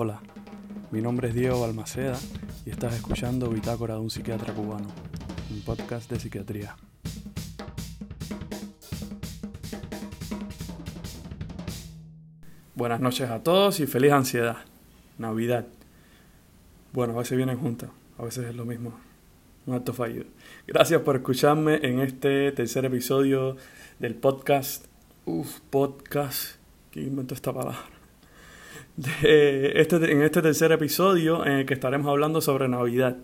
Hola, mi nombre es Diego Balmaceda y estás escuchando Bitácora de un psiquiatra cubano, un podcast de psiquiatría. Buenas noches a todos y feliz ansiedad. Navidad. Bueno, a veces vienen juntas, a veces es lo mismo. Un acto fallido. Gracias por escucharme en este tercer episodio del podcast. Uf, podcast. ¿Quién inventó esta palabra? Este, en este tercer episodio en el que estaremos hablando sobre Navidad.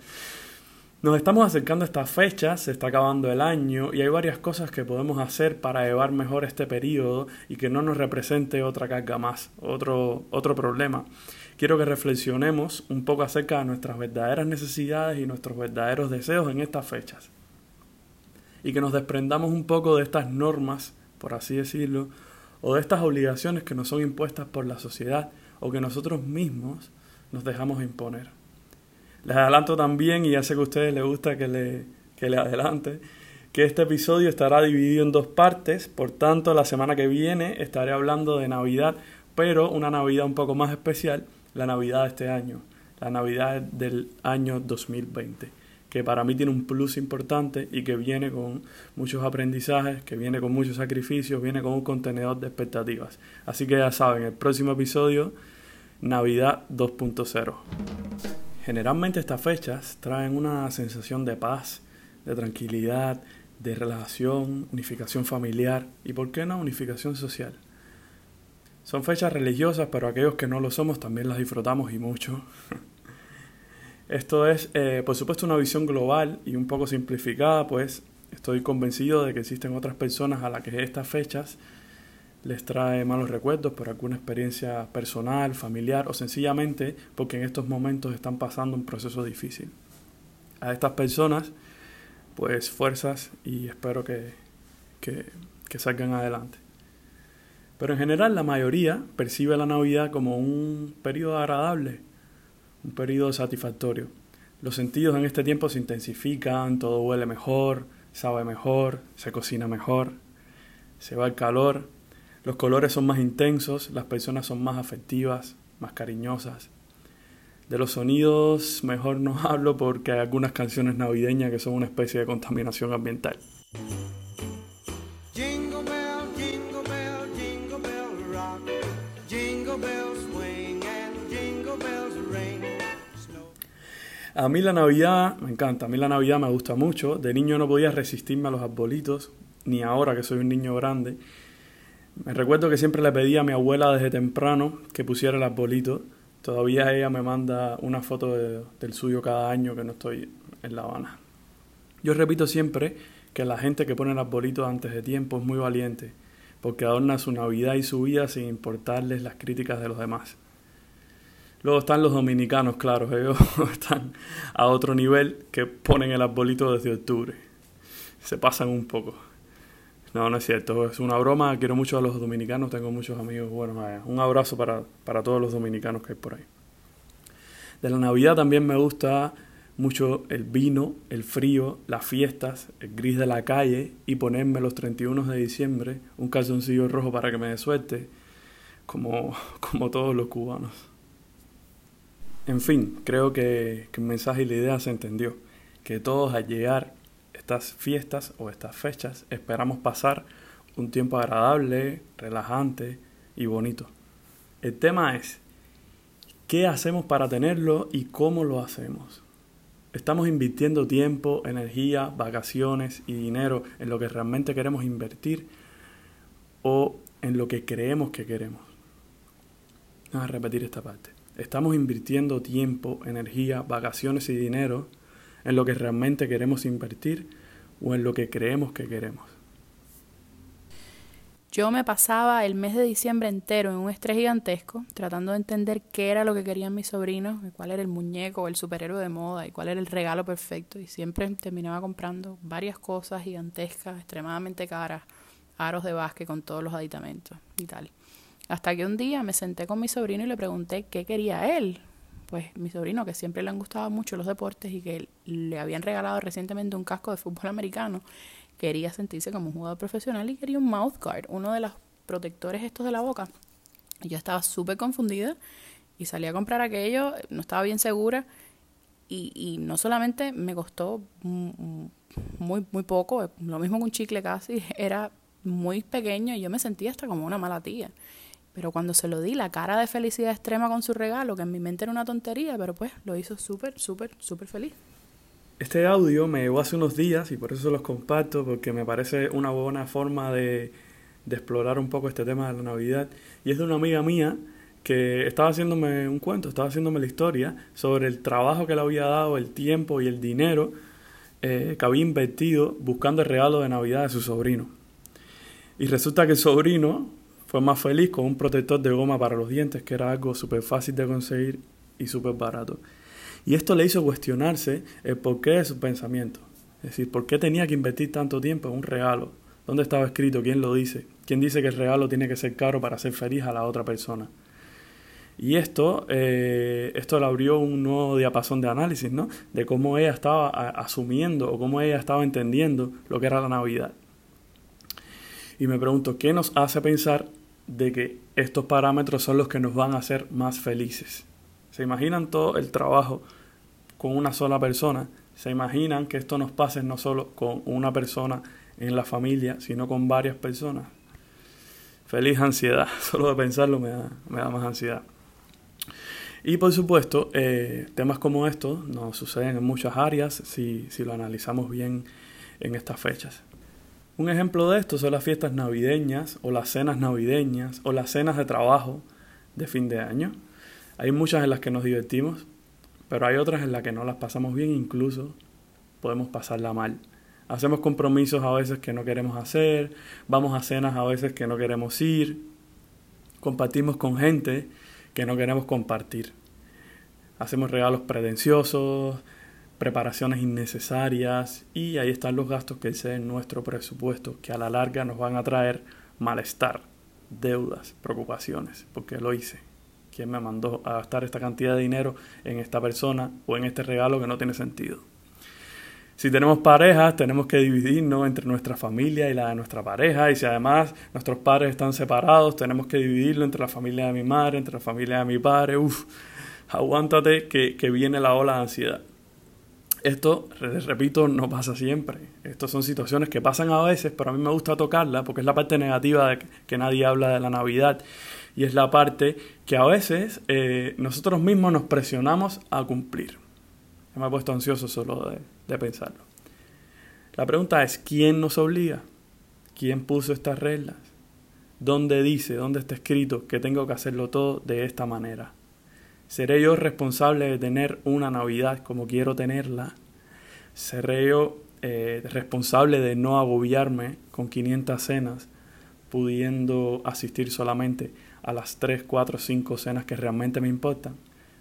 Nos estamos acercando a estas fechas, se está acabando el año y hay varias cosas que podemos hacer para llevar mejor este periodo y que no nos represente otra carga más, otro, otro problema. Quiero que reflexionemos un poco acerca de nuestras verdaderas necesidades y nuestros verdaderos deseos en estas fechas. Y que nos desprendamos un poco de estas normas, por así decirlo, o de estas obligaciones que nos son impuestas por la sociedad o que nosotros mismos nos dejamos imponer. Les adelanto también, y ya sé que a ustedes les gusta que le, que le adelante, que este episodio estará dividido en dos partes, por tanto la semana que viene estaré hablando de Navidad, pero una Navidad un poco más especial, la Navidad de este año, la Navidad del año 2020, que para mí tiene un plus importante y que viene con muchos aprendizajes, que viene con muchos sacrificios, viene con un contenedor de expectativas. Así que ya saben, el próximo episodio, Navidad 2.0. Generalmente estas fechas traen una sensación de paz, de tranquilidad, de relación, unificación familiar y, ¿por qué no, unificación social? Son fechas religiosas, pero aquellos que no lo somos también las disfrutamos y mucho. Esto es, eh, por supuesto, una visión global y un poco simplificada, pues estoy convencido de que existen otras personas a las que estas fechas les trae malos recuerdos por alguna experiencia personal, familiar o sencillamente porque en estos momentos están pasando un proceso difícil. A estas personas, pues fuerzas y espero que, que, que salgan adelante. Pero en general la mayoría percibe la Navidad como un periodo agradable, un periodo satisfactorio. Los sentidos en este tiempo se intensifican, todo huele mejor, sabe mejor, se cocina mejor, se va el calor, los colores son más intensos, las personas son más afectivas, más cariñosas. De los sonidos mejor no hablo porque hay algunas canciones navideñas que son una especie de contaminación ambiental. A mí la Navidad me encanta, a mí la Navidad me gusta mucho. De niño no podía resistirme a los arbolitos, ni ahora que soy un niño grande. Me recuerdo que siempre le pedí a mi abuela desde temprano que pusiera el arbolito. Todavía ella me manda una foto del suyo cada año que no estoy en La Habana. Yo repito siempre que la gente que pone el arbolito antes de tiempo es muy valiente, porque adorna su Navidad y su vida sin importarles las críticas de los demás. Luego están los dominicanos, claro, ellos están a otro nivel que ponen el arbolito desde octubre. Se pasan un poco. No, no es cierto, es una broma. Quiero mucho a los dominicanos, tengo muchos amigos. Bueno, un abrazo para, para todos los dominicanos que hay por ahí. De la Navidad también me gusta mucho el vino, el frío, las fiestas, el gris de la calle y ponerme los 31 de diciembre un calzoncillo rojo para que me dé suerte, como, como todos los cubanos. En fin, creo que, el mensaje y la idea se entendió, que todos al llegar estas fiestas o estas fechas esperamos pasar un tiempo agradable, relajante y bonito. El tema es, ¿qué hacemos para tenerlo y cómo lo hacemos? ¿Estamos invirtiendo tiempo, energía, vacaciones y dinero en lo que realmente queremos invertir o en lo que creemos que queremos? Vamos a repetir esta parte. ¿Estamos invirtiendo tiempo, energía, vacaciones y dinero en lo que realmente queremos invertir o en lo que creemos que queremos. Yo me pasaba el mes de diciembre entero en un estrés gigantesco, tratando de entender qué era lo que querían mis sobrinos, cuál era el muñeco el superhéroe de moda y cuál era el regalo perfecto. Y siempre terminaba comprando varias cosas gigantescas, extremadamente caras, aros de básquet con todos los aditamentos y tal. Hasta que un día me senté con mi sobrino y le pregunté qué quería él pues mi sobrino, que siempre le han gustado mucho los deportes y que le habían regalado recientemente un casco de fútbol americano, quería sentirse como un jugador profesional y quería un mouth guard, uno de los protectores estos de la boca. Yo estaba súper confundida Y salí a comprar aquello, no estaba bien segura y, y no solamente me costó muy, muy poco, lo mismo que un chicle casi, era muy pequeño y yo me sentía hasta como una mala tía. Pero cuando se lo di, la cara de felicidad extrema con su regalo, que en mi mente era una tontería, pero pues lo hizo súper, súper, súper feliz. Este audio me llegó hace unos días y por eso los comparto, porque me parece una buena forma de, de explorar un poco este tema de la Navidad. Y es de una amiga mía que estaba haciéndome un cuento, estaba haciéndome la historia sobre el trabajo que le había dado, el tiempo y el dinero eh, que había invertido buscando el regalo de Navidad de su sobrino. Y resulta que el sobrino fue más feliz con un protector de goma para los dientes, que era algo súper fácil de conseguir y súper barato. Y esto le hizo cuestionarse el porqué de su pensamiento. Es decir, ¿por qué tenía que invertir tanto tiempo en un regalo? ¿Dónde estaba escrito? ¿Quién lo dice? ¿Quién dice que el regalo tiene que ser caro para ser feliz a la otra persona? Y esto, eh, esto le abrió un nuevo diapasón de análisis, ¿no? De cómo ella estaba asumiendo o cómo ella estaba entendiendo lo que era la Navidad. Y me pregunto, ¿qué nos hace pensar de que estos parámetros son los que nos van a hacer más felices? ¿Se imaginan todo el trabajo con una sola persona? ¿Se imaginan que esto nos pase no solo con una persona en la familia, sino con varias personas? Feliz ansiedad, solo de pensarlo me da, me da más ansiedad. Y por supuesto, eh, temas como estos nos suceden en muchas áreas si, si lo analizamos bien en estas fechas. Un ejemplo de esto son las fiestas navideñas o las cenas navideñas o las cenas de trabajo de fin de año. Hay muchas en las que nos divertimos, pero hay otras en las que no las pasamos bien, incluso podemos pasarla mal. Hacemos compromisos a veces que no queremos hacer, vamos a cenas a veces que no queremos ir, compartimos con gente que no queremos compartir. Hacemos regalos pretenciosos, preparaciones innecesarias y ahí están los gastos que exceden nuestro presupuesto, que a la larga nos van a traer malestar, deudas, preocupaciones, porque lo hice. ¿Quién me mandó a gastar esta cantidad de dinero en esta persona o en este regalo que no tiene sentido? Si tenemos parejas, tenemos que dividirnos entre nuestra familia y la de nuestra pareja. Y si además nuestros padres están separados, tenemos que dividirlo entre la familia de mi madre, entre la familia de mi padre. Uf, aguántate que, que viene la ola de ansiedad. Esto, repito, no pasa siempre. Estas son situaciones que pasan a veces, pero a mí me gusta tocarla porque es la parte negativa de que nadie habla de la Navidad. Y es la parte que a veces eh, nosotros mismos nos presionamos a cumplir. me he puesto ansioso solo de, de pensarlo. La pregunta es, ¿quién nos obliga? ¿Quién puso estas reglas? ¿Dónde dice, dónde está escrito que tengo que hacerlo todo de esta manera? ¿Seré yo responsable de tener una Navidad como quiero tenerla? ¿Seré yo eh, responsable de no agobiarme con 500 cenas, pudiendo asistir solamente a las 3, 4, 5 cenas que realmente me importan?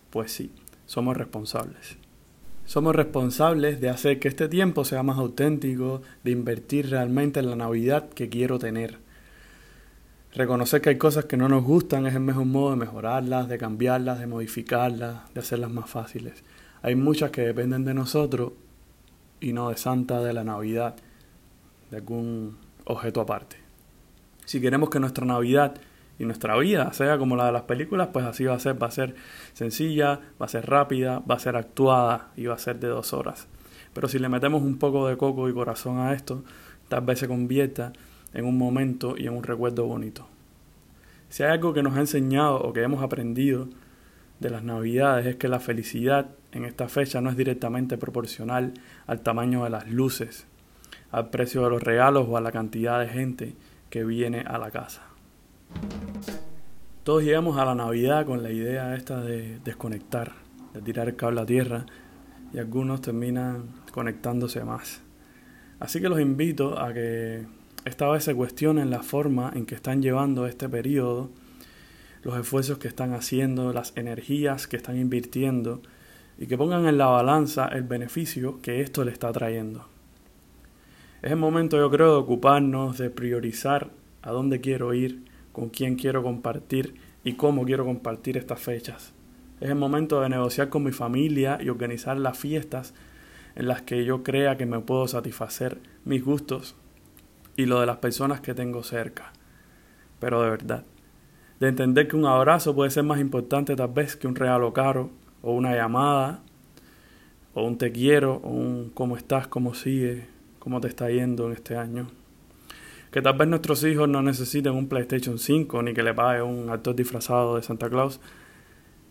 Pues sí, somos responsables. Somos responsables de hacer que este tiempo sea más auténtico, de invertir realmente en la Navidad que quiero tener. Reconocer que hay cosas que no nos gustan es el mejor modo de mejorarlas, de cambiarlas, de modificarlas, de hacerlas más fáciles. Hay muchas que dependen de nosotros y no de Santa, de la Navidad, de algún objeto aparte. Si queremos que nuestra Navidad y nuestra vida sea como la de las películas, pues así va a ser, va a ser sencilla, va a ser rápida, va a ser actuada y va a ser de dos horas. Pero si le metemos un poco de coco y corazón a esto, tal vez se convierta en un momento y en un recuerdo bonito. Si hay algo que nos ha enseñado o que hemos aprendido de las navidades es que la felicidad en esta fecha no es directamente proporcional al tamaño de las luces, al precio de los regalos o a la cantidad de gente que viene a la casa. Todos llegamos a la Navidad con la idea esta de desconectar, de tirar el cable a tierra y algunos terminan conectándose más. Así que los invito a que esta vez se cuestionen la forma en que están llevando este periodo, los esfuerzos que están haciendo, las energías que están invirtiendo y que pongan en la balanza el beneficio que esto le está trayendo. Es el momento, yo creo, de ocuparnos, de priorizar a dónde quiero ir, con quién quiero compartir y cómo quiero compartir estas fechas. Es el momento de negociar con mi familia y organizar las fiestas en las que yo crea que me puedo satisfacer mis gustos y lo de las personas que tengo cerca. Pero de verdad, de entender que un abrazo puede ser más importante tal vez que un regalo caro o una llamada o un te quiero o un cómo estás, cómo sigue, cómo te está yendo en este año. Que tal vez nuestros hijos no necesiten un PlayStation 5 ni que le pague un actor disfrazado de Santa Claus,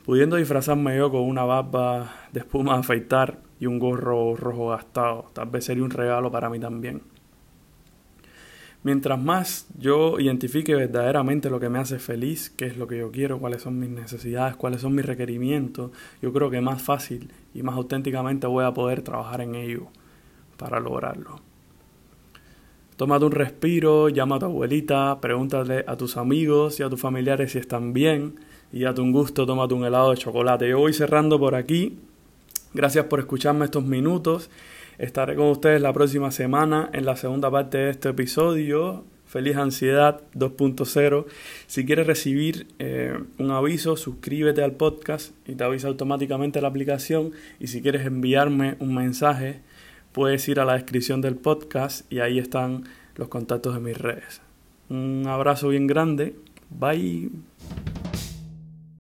pudiendo disfrazarme yo con una barba de espuma a afeitar y un gorro rojo gastado, tal vez sería un regalo para mí también. Mientras más yo identifique verdaderamente lo que me hace feliz, qué es lo que yo quiero, cuáles son mis necesidades, cuáles son mis requerimientos, yo creo que más fácil y más auténticamente voy a poder trabajar en ello para lograrlo. Tómate un respiro, llama a tu abuelita, pregúntale a tus amigos y a tus familiares si están bien y date un gusto, tómate un helado de chocolate. Yo voy cerrando por aquí. Gracias por escucharme estos minutos Estaré con ustedes la próxima semana en la segunda parte de este episodio. Feliz Ansiedad 2.0. Si quieres recibir eh, un aviso, suscríbete al podcast y te avisa automáticamente la aplicación. Y si quieres enviarme un mensaje, puedes ir a la descripción del podcast y ahí están los contactos de mis redes. Un abrazo bien grande. Bye.